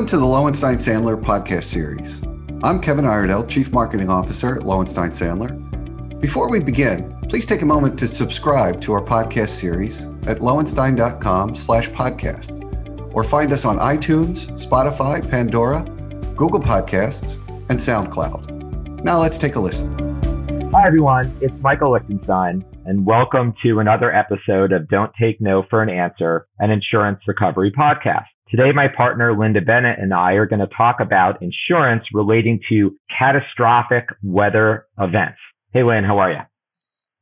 Welcome to the Lowenstein Sandler podcast series. I'm Kevin Iredell, Chief Marketing Officer at Lowenstein Sandler. Before we begin, please take a moment to subscribe to our podcast series at lowenstein.com slash podcast or find us on iTunes, Spotify, Pandora, Google Podcasts, and SoundCloud. Now let's take a listen. Hi, everyone. It's Michael Lichtenstein, and welcome to another episode of Don't Take No for an Answer, an insurance recovery podcast. Today, my partner Lynda Bennett and I are going to talk about insurance relating to catastrophic weather events. Hey, Lynn, how are you?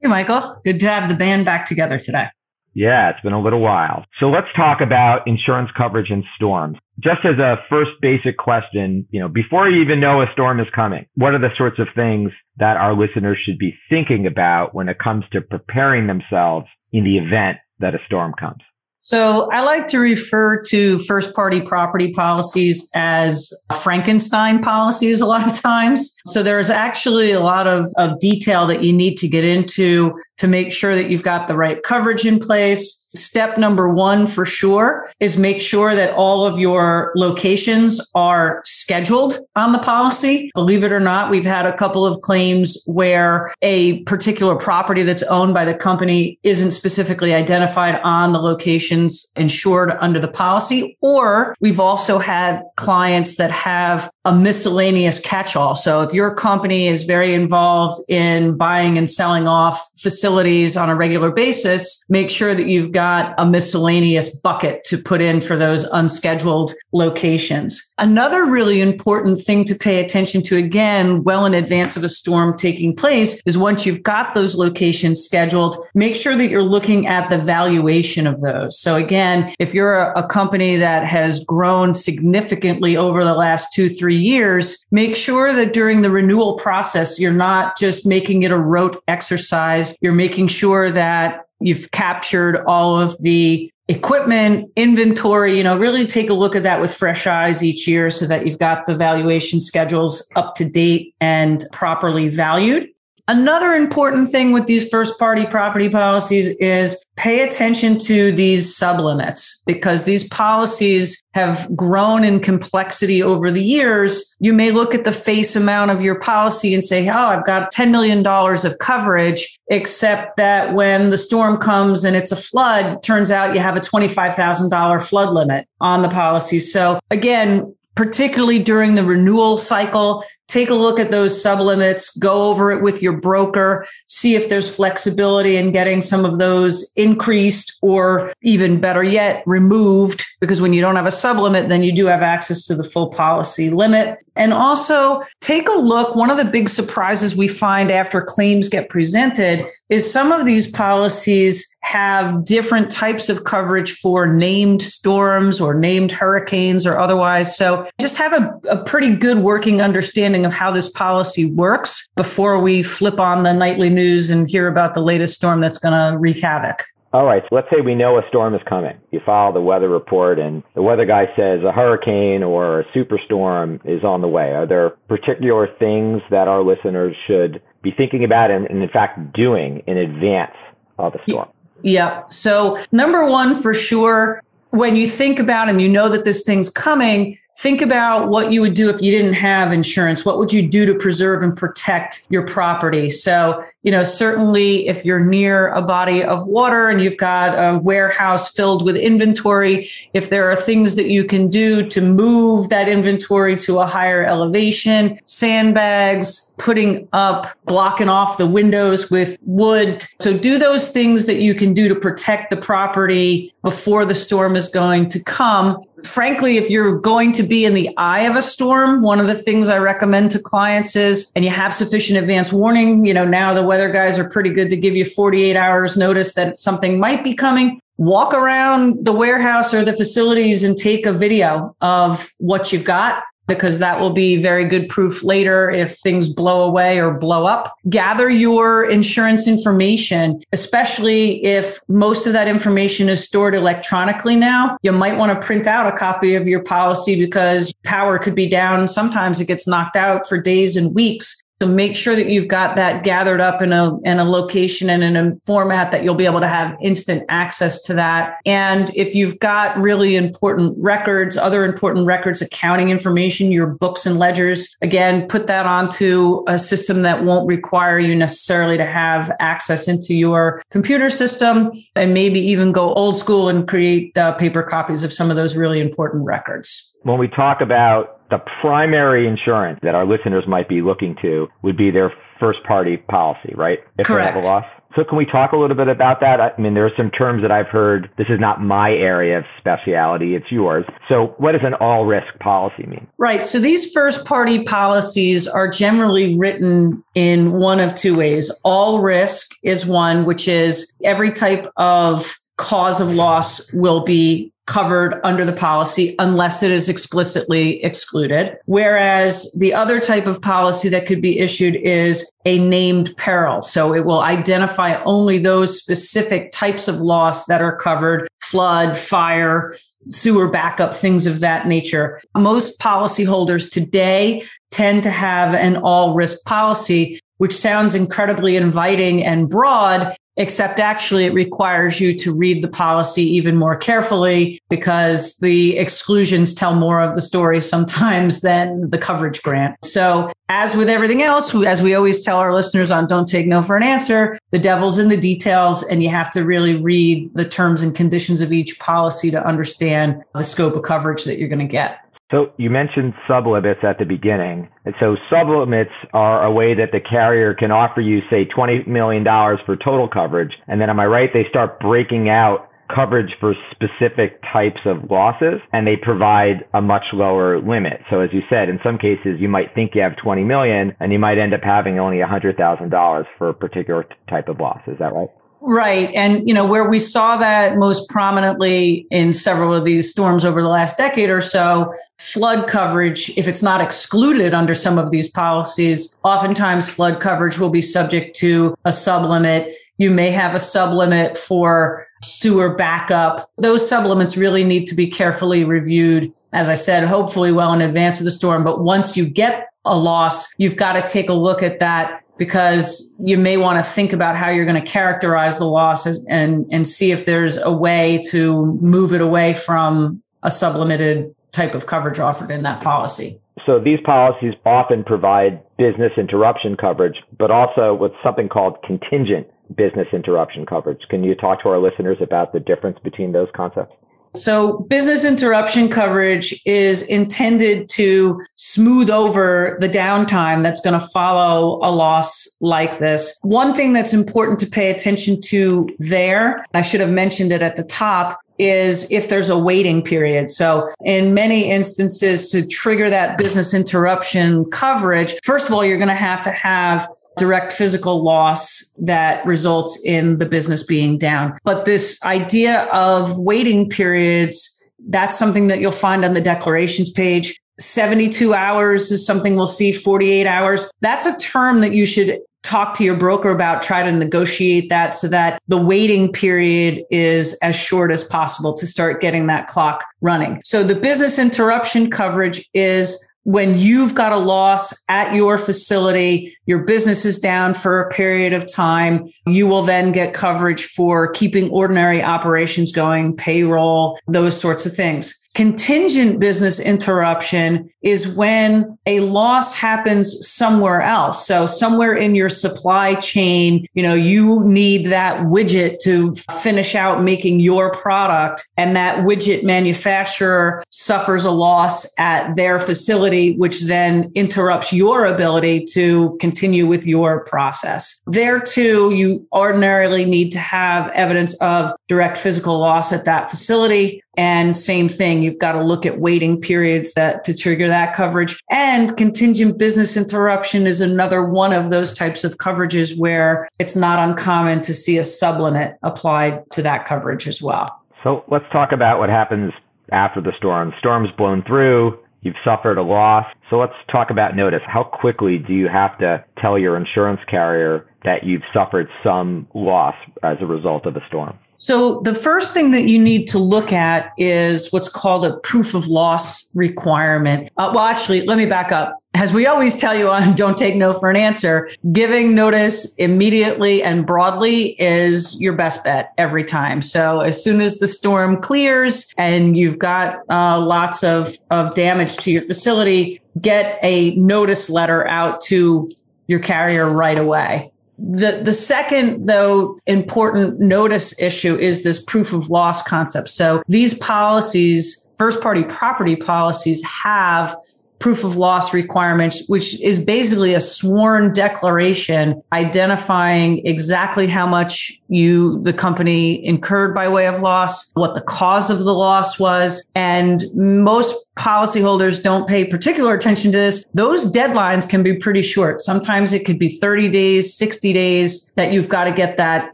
Hey, Michael. Good to have the band back together today. Yeah, it's been a little while. So let's talk about insurance coverage in storms. Just as a first basic question, you know, before you even know a storm is coming, what are the sorts of things that our listeners should be thinking about when it comes to preparing themselves in the event that a storm comes? So I like to refer to first party property policies as Frankenstein policies a lot of times. So there's actually a lot of, of detail that you need to get into to make sure that you've got the right coverage in place Step number one for sure is make sure that all of your locations are scheduled on the policy. Believe it or not, we've had a couple of claims where a particular property that's owned by the company isn't specifically identified on the locations insured under the policy. Or we've also had clients that have a miscellaneous catch all. So if your company is very involved in buying and selling off facilities on a regular basis, make sure that you've got a miscellaneous bucket to put in for those unscheduled locations. Another really important thing to pay attention to again, well in advance of a storm taking place is once you've got those locations scheduled, make sure that you're looking at the valuation of those. So again, if you're a, a company that has grown significantly over the last two, three years, make sure that during the renewal process, you're not just making it a rote exercise. You're making sure that You've captured all of the equipment, inventory, you know, really take a look at that with fresh eyes each year so that you've got the valuation schedules up to date and properly valued. Another important thing with these first party property policies is pay attention to these sublimits because these policies have grown in complexity over the years. You may look at the face amount of your policy and say, Oh, I've got $10 million of coverage, except that when the storm comes and it's a flood, turns out you have a $25,000 flood limit on the policy. So again, particularly during the renewal cycle. Take a look at those sublimits, go over it with your broker, see if there's flexibility in getting some of those increased or even better yet, removed. Because when you don't have a sublimit, then you do have access to the full policy limit. And also take a look. One of the big surprises we find after claims get presented is some of these policies have different types of coverage for named storms or named hurricanes or otherwise. So just have a, a pretty good working understanding of how this policy works before we flip on the nightly news and hear about the latest storm that's going to wreak havoc. All right. So let's say we know a storm is coming. You follow the weather report and the weather guy says a hurricane or a superstorm is on the way. Are there particular things that our listeners should be thinking about and, and in fact doing in advance of the storm? Yeah. So number one, for sure, when you think about and you know that this thing's coming, think about what you would do if you didn't have insurance. What would you do to preserve and protect your property? So, you know, certainly if you're near a body of water and you've got a warehouse filled with inventory, if there are things that you can do to move that inventory to a higher elevation, sandbags, putting up, blocking off the windows with wood. So do those things that you can do to protect the property before the storm is going to come frankly, if you're going to be in the eye of a storm, one of the things I recommend to clients is, and you have sufficient advance warning, you know, now the weather guys are pretty good to give you 48 hours notice that something might be coming. Walk around the warehouse or the facilities and take a video of what you've got because that will be very good proof later if things blow away or blow up. Gather your insurance information, especially if most of that information is stored electronically now. You might want to print out a copy of your policy because power could be down. Sometimes it gets knocked out for days and weeks. So make sure that you've got that gathered up in a in a location and in a format that you'll be able to have instant access to that. And if you've got really important records, other important records, accounting information, your books and ledgers, again, put that onto a system that won't require you necessarily to have access into your computer system and maybe even go old school and create uh, paper copies of some of those really important records. When we talk about the primary insurance that our listeners might be looking to would be their first party policy, right? If Correct. they have a loss. So can we talk a little bit about that? I mean, there are some terms that I've heard. This is not my area of speciality. It's yours. So what does an all risk policy mean? Right. So these first party policies are generally written in one of two ways. All risk is one, which is every type of cause of loss will be covered under the policy unless it is explicitly excluded. Whereas the other type of policy that could be issued is a named peril. So it will identify only those specific types of loss that are covered flood, fire, sewer backup, things of that nature. Most policyholders today tend to have an all risk policy, which sounds incredibly inviting and broad, except actually it requires you to read the policy even more carefully because the exclusions tell more of the story sometimes than the coverage grant. So as with everything else, as we always tell our listeners on Don't Take No for an Answer, the devil's in the details and you have to really read the terms and conditions of each policy to understand the scope of coverage that you're going to get. So you mentioned sublimits at the beginning. And so sublimits are a way that the carrier can offer you, say, $20 million for total coverage. And then am I right? They start breaking out coverage for specific types of losses and they provide a much lower limit. So as you said, in some cases you might think you have 20 million and you might end up having only $100,000 for a particular type of loss. Is that right? Right. And, you know, where we saw that most prominently in several of these storms over the last decade or so, flood coverage, if it's not excluded under some of these policies, oftentimes flood coverage will be subject to a sublimit. You may have a sublimit for sewer backup. Those sublimits really need to be carefully reviewed. As I said, hopefully well in advance of the storm. But once you get a loss, you've got to take a look at that because you may want to think about how you're going to characterize the losses and, and see if there's a way to move it away from a sublimited type of coverage offered in that policy. So these policies often provide business interruption coverage, but also with something called contingent business interruption coverage. Can you talk to our listeners about the difference between those concepts? So, business interruption coverage is intended to smooth over the downtime that's going to follow a loss like this. One thing that's important to pay attention to there, I should have mentioned it at the top, is if there's a waiting period. So in many instances to trigger that business interruption coverage, first of all, you're going to have to have direct physical loss that results in the business being down. But this idea of waiting periods, that's something that you'll find on the declarations page. 72 hours is something we'll see 48 hours. That's a term that you should talk to your broker about, try to negotiate that so that the waiting period is as short as possible to start getting that clock running. So the business interruption coverage is when you've got a loss at your facility, your business is down for a period of time, you will then get coverage for keeping ordinary operations going, payroll, those sorts of things. Contingent business interruption is when a loss happens somewhere else. So somewhere in your supply chain, you know, you need that widget to finish out making your product and that widget manufacturer suffers a loss at their facility, which then interrupts your ability to continue with your process. There too, you ordinarily need to have evidence of direct physical loss at that facility. And same thing, you've got to look at waiting periods that to trigger that coverage. And contingent business interruption is another one of those types of coverages where it's not uncommon to see a sublimit applied to that coverage as well. So let's talk about what happens after the storm. Storm's blown through. You've suffered a loss. So let's talk about notice. How quickly do you have to tell your insurance carrier that you've suffered some loss as a result of the storm? So the first thing that you need to look at is what's called a proof of loss requirement. Uh, well, actually, let me back up. As we always tell you on Don't Take No for an Answer, giving notice immediately and broadly is your best bet every time. So as soon as the storm clears and you've got uh, lots of, of damage to your facility, get a notice letter out to your carrier right away. The, the second, though, important notice issue is this proof of loss concept. So these policies, first party property policies have proof of loss requirements, which is basically a sworn declaration identifying exactly how much you, the company incurred by way of loss, what the cause of the loss was. And most policyholders don't pay particular attention to this. Those deadlines can be pretty short. Sometimes it could be 30 days, 60 days that you've got to get that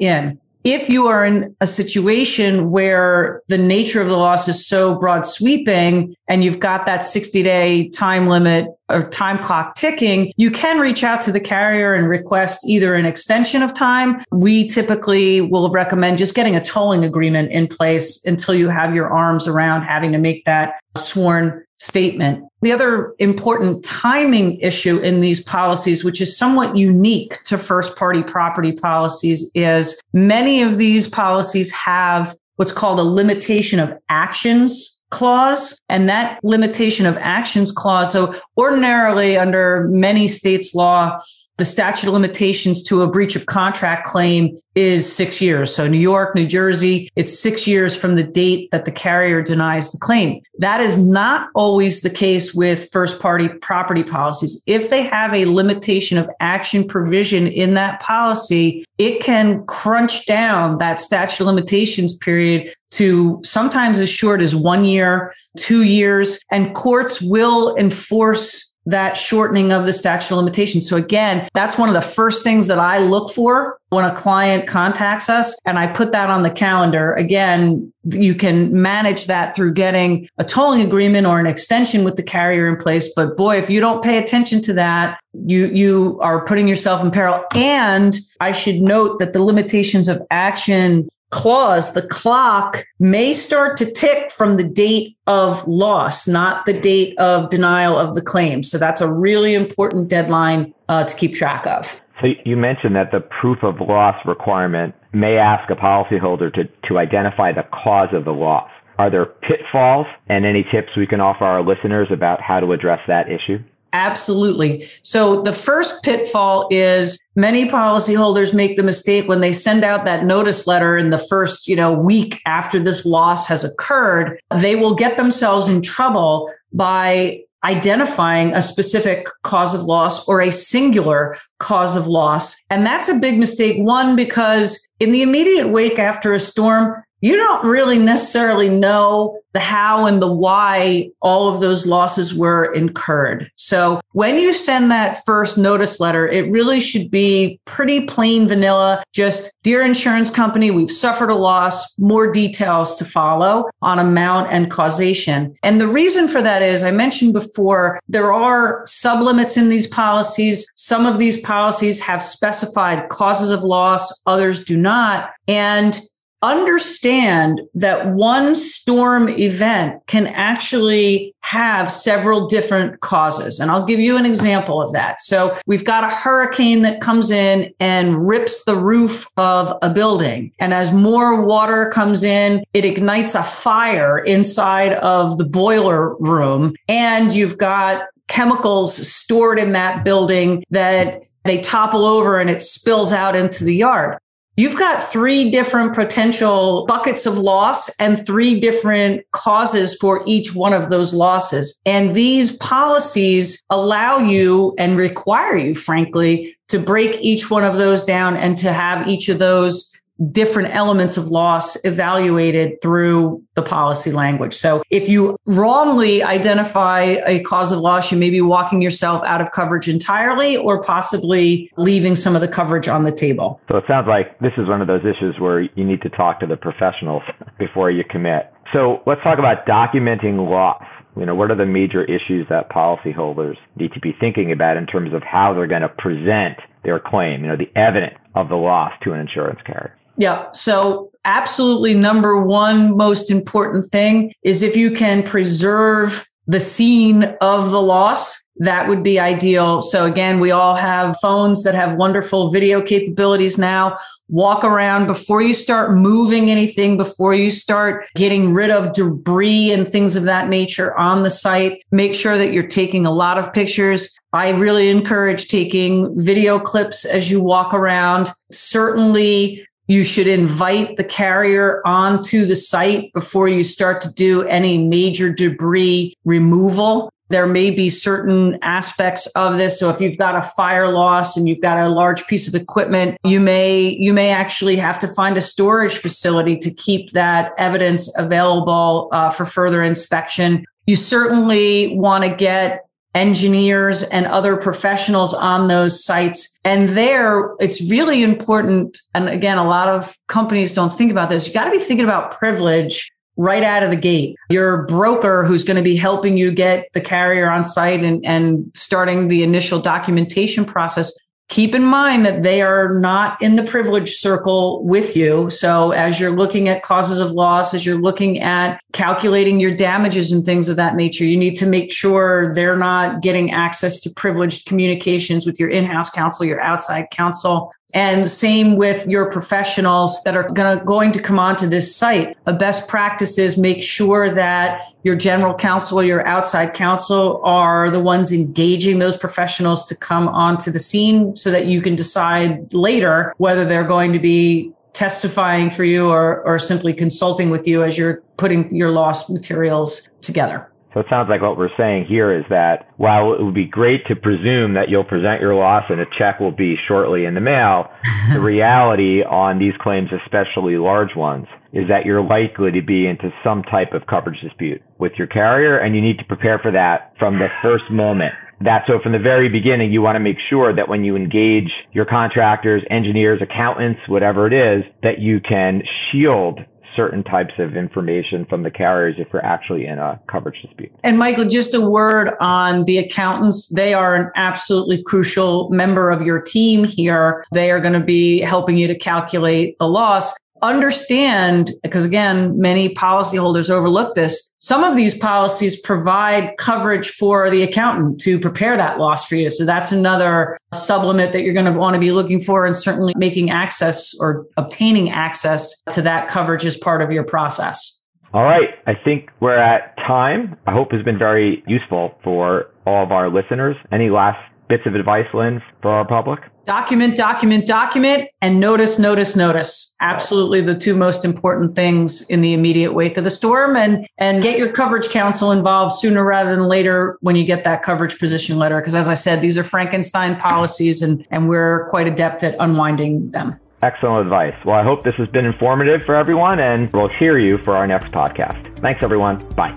in if you are in a situation where the nature of the loss is so broad sweeping and you've got that 60 day time limit or time clock ticking, you can reach out to the carrier and request either an extension of time. We typically will recommend just getting a tolling agreement in place until you have your arms around having to make that sworn statement. The other important timing issue in these policies, which is somewhat unique to first party property policies, is many of these policies have what's called a limitation of actions clause. And that limitation of actions clause, so ordinarily under many states' law, the statute of limitations to a breach of contract claim is six years. So New York, New Jersey, it's six years from the date that the carrier denies the claim. That is not always the case with first party property policies. If they have a limitation of action provision in that policy, it can crunch down that statute of limitations period to sometimes as short as one year, two years, and courts will enforce that shortening of the statute of limitations. So again, that's one of the first things that I look for when a client contacts us and I put that on the calendar. Again, you can manage that through getting a tolling agreement or an extension with the carrier in place. But boy, if you don't pay attention to that, you, you are putting yourself in peril. And I should note that the limitations of action clause, the clock may start to tick from the date of loss, not the date of denial of the claim. So that's a really important deadline uh, to keep track of. So you mentioned that the proof of loss requirement may ask a policyholder to, to identify the cause of the loss. Are there pitfalls and any tips we can offer our listeners about how to address that issue? Absolutely. So the first pitfall is many policyholders make the mistake when they send out that notice letter in the first, you know, week after this loss has occurred, they will get themselves in trouble by identifying a specific cause of loss or a singular cause of loss. And that's a big mistake. One, because in the immediate wake after a storm, you don't really necessarily know the how and the why all of those losses were incurred. So when you send that first notice letter, it really should be pretty plain vanilla. Just dear insurance company, we've suffered a loss, more details to follow on amount and causation. And the reason for that is I mentioned before, there are sublimits in these policies. Some of these policies have specified causes of loss, others do not. And understand that one storm event can actually have several different causes. And I'll give you an example of that. So we've got a hurricane that comes in and rips the roof of a building. And as more water comes in, it ignites a fire inside of the boiler room. And you've got chemicals stored in that building that they topple over and it spills out into the yard. You've got three different potential buckets of loss and three different causes for each one of those losses. And these policies allow you and require you, frankly, to break each one of those down and to have each of those different elements of loss evaluated through the policy language. So if you wrongly identify a cause of loss, you may be walking yourself out of coverage entirely or possibly leaving some of the coverage on the table. So it sounds like this is one of those issues where you need to talk to the professionals before you commit. So let's talk about documenting loss. You know, what are the major issues that policyholders need to be thinking about in terms of how they're going to present their claim, you know, the evidence of the loss to an insurance carrier? Yeah. So absolutely number one most important thing is if you can preserve the scene of the loss, that would be ideal. So again, we all have phones that have wonderful video capabilities now. Walk around before you start moving anything, before you start getting rid of debris and things of that nature on the site. Make sure that you're taking a lot of pictures. I really encourage taking video clips as you walk around. Certainly you should invite the carrier onto the site before you start to do any major debris removal. There may be certain aspects of this. So if you've got a fire loss and you've got a large piece of equipment, you may, you may actually have to find a storage facility to keep that evidence available uh, for further inspection. You certainly want to get engineers and other professionals on those sites. And there, it's really important. And again, a lot of companies don't think about this. You got to be thinking about privilege right out of the gate. Your broker who's going to be helping you get the carrier on site and, and starting the initial documentation process keep in mind that they are not in the privilege circle with you. So as you're looking at causes of loss, as you're looking at calculating your damages and things of that nature, you need to make sure they're not getting access to privileged communications with your in-house counsel, your outside counsel. And same with your professionals that are going to, going to come onto this site. A best practice is make sure that your general counsel your outside counsel are the ones engaging those professionals to come onto the scene so that you can decide later whether they're going to be testifying for you or, or simply consulting with you as you're putting your lost materials together. So it sounds like what we're saying here is that while it would be great to presume that you'll present your loss and a check will be shortly in the mail, the reality on these claims, especially large ones, is that you're likely to be into some type of coverage dispute with your carrier and you need to prepare for that from the first moment. That so from the very beginning, you want to make sure that when you engage your contractors, engineers, accountants, whatever it is, that you can shield certain types of information from the carriers if we're actually in a coverage dispute. And Michael, just a word on the accountants. They are an absolutely crucial member of your team here. They are going to be helping you to calculate the loss understand, because again, many policyholders overlook this. Some of these policies provide coverage for the accountant to prepare that loss for you. So that's another supplement that you're going to want to be looking for and certainly making access or obtaining access to that coverage as part of your process. All right. I think we're at time. I hope has been very useful for all of our listeners. Any last bits of advice, Lynn, for our public? Document, document, document, and notice, notice, notice. Absolutely the two most important things in the immediate wake of the storm. And and get your coverage counsel involved sooner rather than later when you get that coverage position letter. Because as I said, these are Frankenstein policies and, and we're quite adept at unwinding them. Excellent advice. Well, I hope this has been informative for everyone, and we'll hear you for our next podcast. Thanks, everyone. Bye.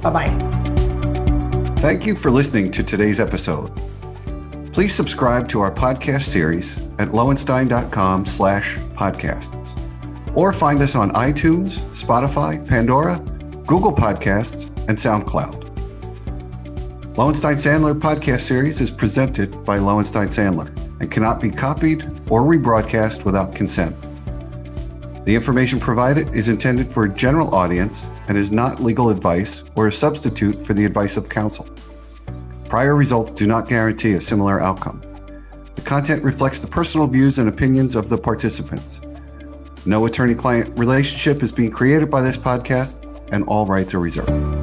Bye bye. Thank you for listening to today's episode. Please subscribe to our podcast series at lowenstein.com slash podcasts or find us on iTunes, Spotify, Pandora, Google Podcasts, and SoundCloud. Lowenstein Sandler podcast series is presented by Lowenstein Sandler and cannot be copied or rebroadcast without consent. The information provided is intended for a general audience and is not legal advice or a substitute for the advice of counsel. Prior results do not guarantee a similar outcome. The content reflects the personal views and opinions of the participants. No attorney client relationship is being created by this podcast, and all rights are reserved.